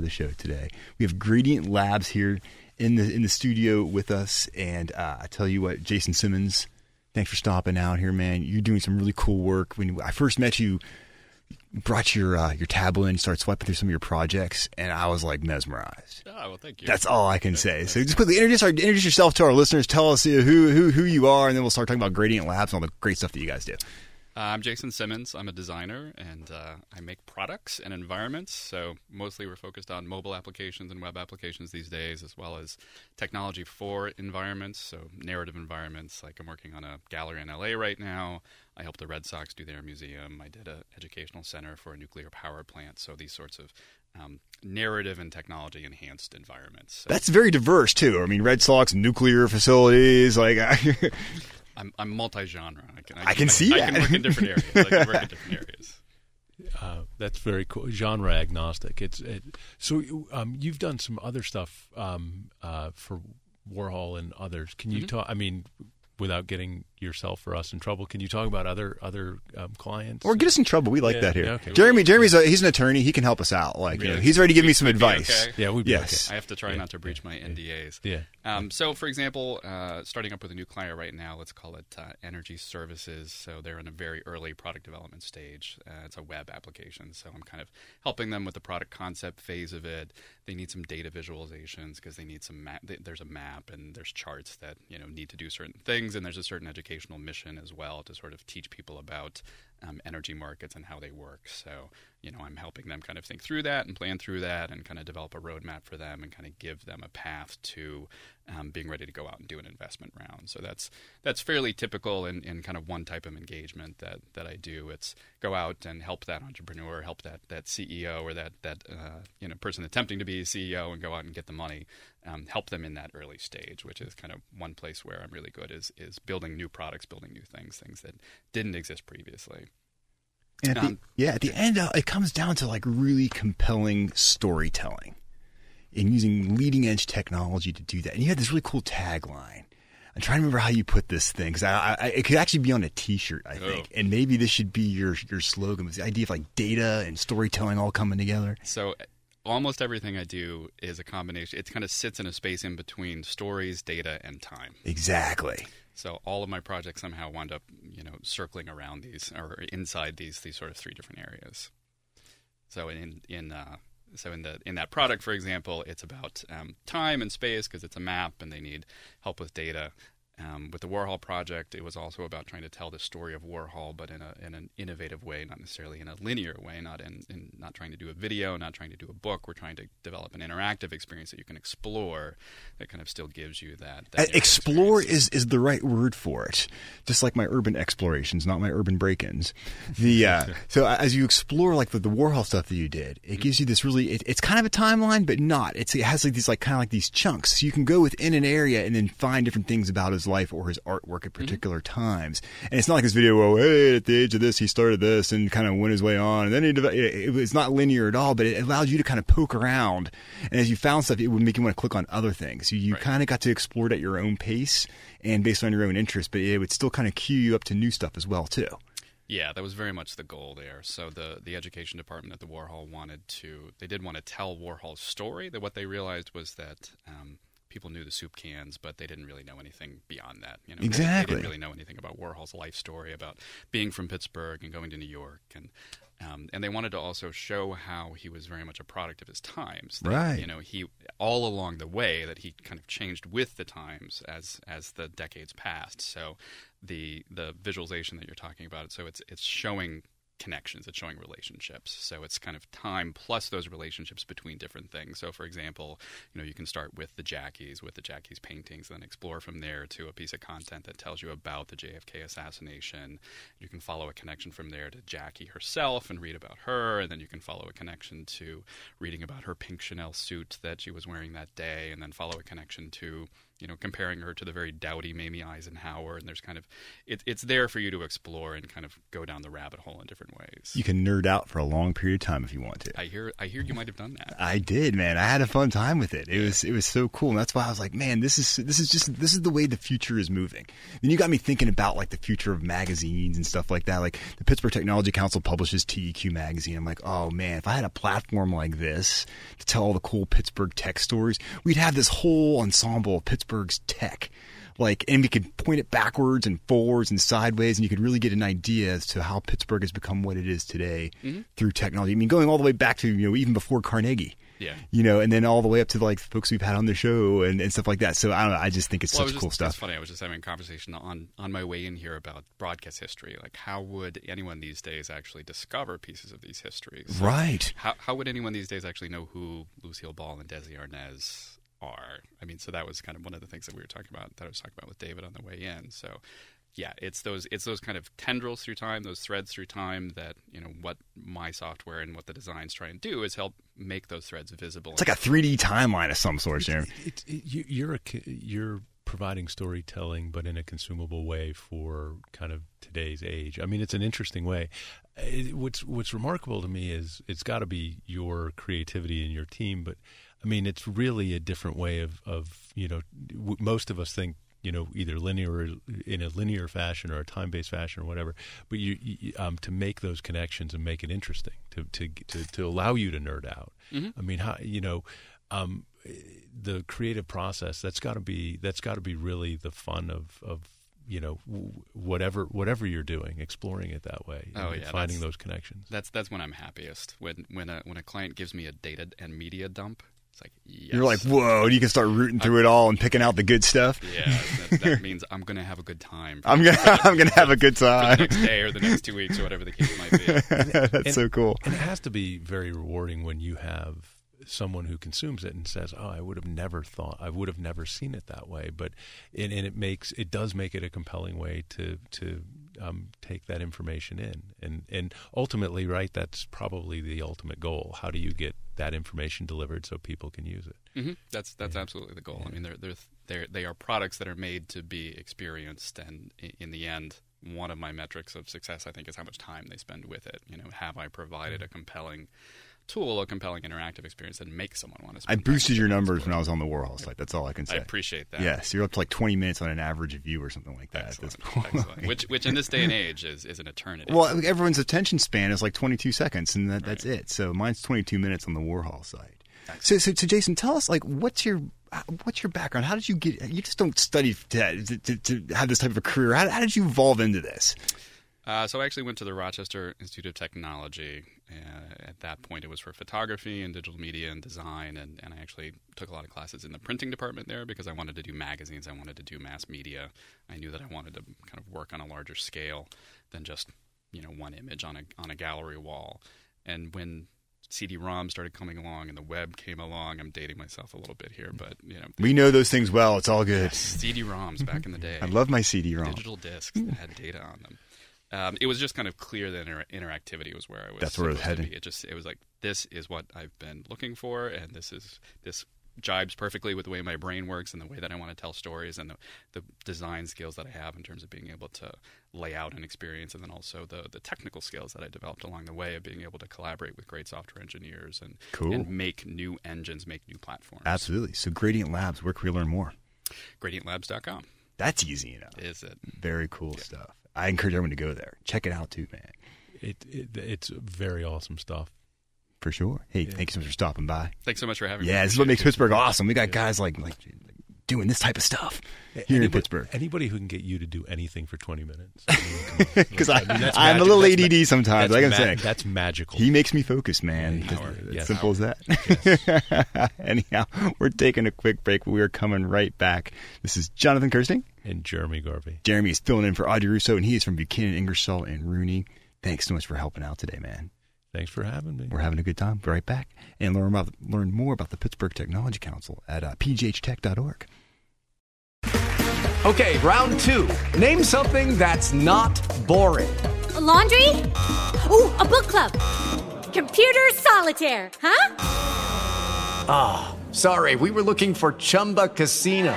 the show today. We have Gradient Labs here in the in the studio with us, and uh, I tell you what, Jason Simmons, thanks for stopping out here, man. You're doing some really cool work. When I first met you, brought your uh, your tablet and started swiping through some of your projects, and I was like mesmerized. Oh, well, thank you. That's all I can say. So just quickly introduce our, introduce yourself to our listeners. Tell us who who who you are, and then we'll start talking about Gradient Labs and all the great stuff that you guys do. Uh, I'm Jason Simmons. I'm a designer and uh, I make products and environments. So mostly we're focused on mobile applications and web applications these days, as well as technology for environments. So narrative environments. Like I'm working on a gallery in LA right now. I helped the Red Sox do their museum. I did an educational center for a nuclear power plant. So these sorts of um, narrative and technology enhanced environments. So That's very diverse too. I mean, Red Sox, nuclear facilities, like I'm, I'm multi-genre. I can, I can see I, that. can work in different areas. I can work in different areas. Uh, that's very cool. Genre agnostic. It's it, so. Um, you've done some other stuff um, uh, for Warhol and others. Can Mm-hmm. you talk? I mean, without getting yourself or us in trouble, can you talk about other other um, clients? or get us in trouble. We like Yeah, that here. yeah, okay. Jeremy, Jeremy's a, he's an attorney. He can help us out. Like you know, he's ready to give me some advice. okay? Yeah, we'd be Yes. I have to try not to breach my NDAs. Yeah. Um, so, for example, uh, starting up with a new client right now, let's call it uh, Energy Services. So they're in a very early product development stage. Uh, it's a web application, so I'm kind of helping them with the product concept phase of it. They need some data visualizations because they need some map. There's a map and there's charts that you know need to do certain things, and there's a certain educational mission as well to sort of teach people about um, energy markets and how they work. So, you know, I'm helping them kind of think through that and plan through that and kind of develop a roadmap for them and kind of give them a path to um, being ready to go out and do an investment round. So that's that's fairly typical in, in kind of one type of engagement that, that I do. It's go out and help that entrepreneur, help that, that CEO or that that uh, you know person attempting to be a CEO and go out and get the money. Um, help them in that early stage, which is kind of one place where I'm really good is is building new products, building new things, things that didn't exist previously. And at the, Um, yeah, at the end, uh, it comes down to like really compelling storytelling and using leading edge technology to do that. And you had this really cool tagline. I'm trying to remember how you put this thing because I, I, it could actually be on a T-shirt, I think, Oh. and maybe this should be your your slogan. Was the idea of like data and storytelling all coming together? So almost everything I do is a combination. It kind of sits in a space in between stories, data, and time. Exactly. So all of my projects somehow wound up, you know, circling around these or inside these these sort of three different areas. So in in uh, so in the in that product, for example, it's about um, time and space because it's a map and they need help with data. Um, with the Warhol project, it was also about trying to tell the story of Warhol, but in a in an innovative way, not necessarily in a linear way, not in, in not trying to do a video, not trying to do a book. We're trying to develop an interactive experience that you can explore that kind of still gives you that. that Uh, explore experience. is, is the right word for it. Just like my urban explorations, not my urban break-ins. The uh, so as you explore like the, the Warhol stuff that you did, it gives you this really. It, it's kind of a timeline, but not. It's, it has like these like kind of like these chunks. So you can go within an area and then find different things about his life or his artwork at particular times. And it's not like this video. Well, hey, at the age of this, he started this and kind of went his way on, and then he, it, it's not linear at all, but it allowed you to kind of poke around, and as you found stuff, it would make you want to click on other things. So you Right. kind of got to explore it at your own pace and based on your own interest, but it would still kind of cue you up to new stuff as well too. Yeah, that was very much the goal there. So the the education department at the Warhol wanted to they did want to tell Warhol's story. That what they realized was that um, people knew the soup cans, but they didn't really know anything beyond that. You know, They- Exactly. They, didn't really know anything about Warhol's life story, about being from Pittsburgh and going to New York, and um, and they wanted to also show how he was very much a product of his times. That, Right. You know, he all along the way that he kind of changed with the times as as the decades passed. So the the visualization that you're talking about, so it's it's showing connections. It's showing relationships. So it's kind of time plus those relationships between different things. So for example, you know, you can start with the Jackies, with the Jackies paintings, and then explore from there to a piece of content that tells you about the JFK assassination. You can follow a connection from there to Jackie herself and read about her, and then you can follow a connection to reading about her pink Chanel suit that she was wearing that day, and then follow a connection to you know, comparing her to the very dowdy Mamie Eisenhower, and there's kind of it, it's there for you to explore and kind of go down the rabbit hole in different ways. You can nerd out for a long period of time if you want to. I hear I hear you might have done that. I did, man. I had a fun time with it. It was it was so cool, and that's why I was like, man, this is this is just this is the way the future is moving. Then you got me thinking about like the future of magazines and stuff like that. Like the Pittsburgh Technology Council publishes TEQ magazine. I'm like, oh man, if I had a platform like this to tell all the cool Pittsburgh tech stories, we'd have this whole ensemble of Pittsburgh's tech. Like, and we could point it backwards and forwards and sideways, and you could really get an idea as to how Pittsburgh has become what it is today mm-hmm. through technology. I mean, going all the way back to you know even before Carnegie Yeah. you know, and then all the way up to like the folks we've had on the show and, and stuff like that. So I don't know. I just think it's Well, such was cool just, stuff. It's funny. I was just having a conversation on on my way in here about broadcast history. Like, how would anyone these days actually discover pieces of these histories? Right. How how would anyone these days actually know who Lucille Ball and Desi Arnaz are? I mean, so that was kind of one of the things that we were talking about that I was talking about with David on the way in. So. Yeah, it's those it's those kind of tendrils through time, those threads through time that you know what my software and what the designs try and do is help make those threads visible. It's like a 3D timeline of some sort, Jeremy. It, it, you, you're a, c- you're providing storytelling, but in a consumable way for kind of today's age. I mean, it's an interesting way. It, what's what's remarkable to me is it's got to be your creativity and your team, but I mean, it's really a different way of of you know. W- most of us think you know either linear in a linear fashion or a time based fashion or whatever. But you, you um, to make those connections and make it interesting to to to, to allow you to nerd out. I mean, how you know. Um, the creative process that's got to be that's got to be really the fun of of you know w- whatever whatever you're doing exploring it that way Oh, yeah, finding those connections That's that's when I'm happiest. When when a when a client gives me a data and media dump, it's like yes. You're like, whoa, and you can start rooting through it all and picking out the good stuff. yeah, that, that means I'm gonna have a good time. I'm gonna, I'm gonna have a good for the time. next day or the next two weeks or whatever the case might be. That's And- so cool. and it has to be very rewarding when you have someone who consumes it and says oh i would have never thought i would have never seen it that way but and, and it makes it does make it a compelling way to to um, take that information in and and ultimately right that's probably the ultimate goal how do you get that information delivered so people can use it. Hmm That's that's absolutely the goal. I mean, they're they're they're they are products that are made to be experienced, and in the end, one of my metrics of success, I think, is how much time they spend with it. You know, have I provided a compelling tool, a compelling interactive experience that makes someone want to? I boosted your numbers when I was on the Warhol site. That's all I can say. I appreciate that. Yes, you're up to like 20 minutes on an average view or something like that. at Excellent. this point. Excellent. Which, which in this day and age is, is an eternity. Well, everyone's attention span is like 22 seconds, and that, that's it. So mine's 22 minutes on the Warhol site. So, so, so, Jason, tell us like what's your what's your background? How did you get? You just don't study to, to, to, to have this type of a career. How, how did you evolve into this? Uh, so I actually went to the Rochester Institute of Technology. Uh, at that point, it was for photography and digital media and design, and, and I actually took a lot of classes in the printing department there because I wanted to do magazines. I wanted to do mass media. I knew that I wanted to kind of work on a larger scale than just you know one image on a on a gallery wall. And when CD-ROM started coming along and the web came along, I'm dating myself a little bit here, but you know, We know those things well. It's all good. CD-ROMs back in the day I love my CD-ROM. digital discs that had data on them. Um, it was just kind of clear that inter- interactivity was where I was. That's where it was heading. It just it was like this is what I've been looking for, and this is this jibes perfectly with the way my brain works and the way that I want to tell stories and the, the design skills that I have in terms of being able to lay out an experience, and then also the the technical skills that I developed along the way of being able to collaborate with great software engineers and Cool. and make new engines, make new platforms. Absolutely. So Gradient Labs, where can we learn more? GradientLabs.com That's easy enough. is it? Very cool stuff. I encourage everyone to go there. Check it out too, man. it, it it's very awesome stuff For sure. Hey, thank you so much for stopping by. Thanks so much for having me. Yeah, this is what makes Pittsburgh awesome. We got guys like like doing this type of stuff here in Anybody- Pittsburgh. Anybody who can get you to do anything for 20 minutes. I mean, come on. Because I mean, I'm a little That's ADD ma- sometimes. Like I'm ma- saying, That's magical. he makes me focus, man. Yeah, Just- Howard. as Yes. simple as that. Anyhow, we're taking a quick break, we are coming right back. This is Jonathan Kersting. and Jeremy Garvey. Jeremy is filling in for Audrey Russo, and he is from Buchanan, Ingersoll, and Rooney. Thanks so much for helping out today, man. Thanks for having me. We're having a good time. Be right back and learn about learn more about the Pittsburgh Technology Council at uh, pghtech.org. Okay, round two. Name something that's not boring. A laundry? Ooh, a book club. Computer solitaire, huh? Ah, oh, sorry, we were looking for Chumba Casino.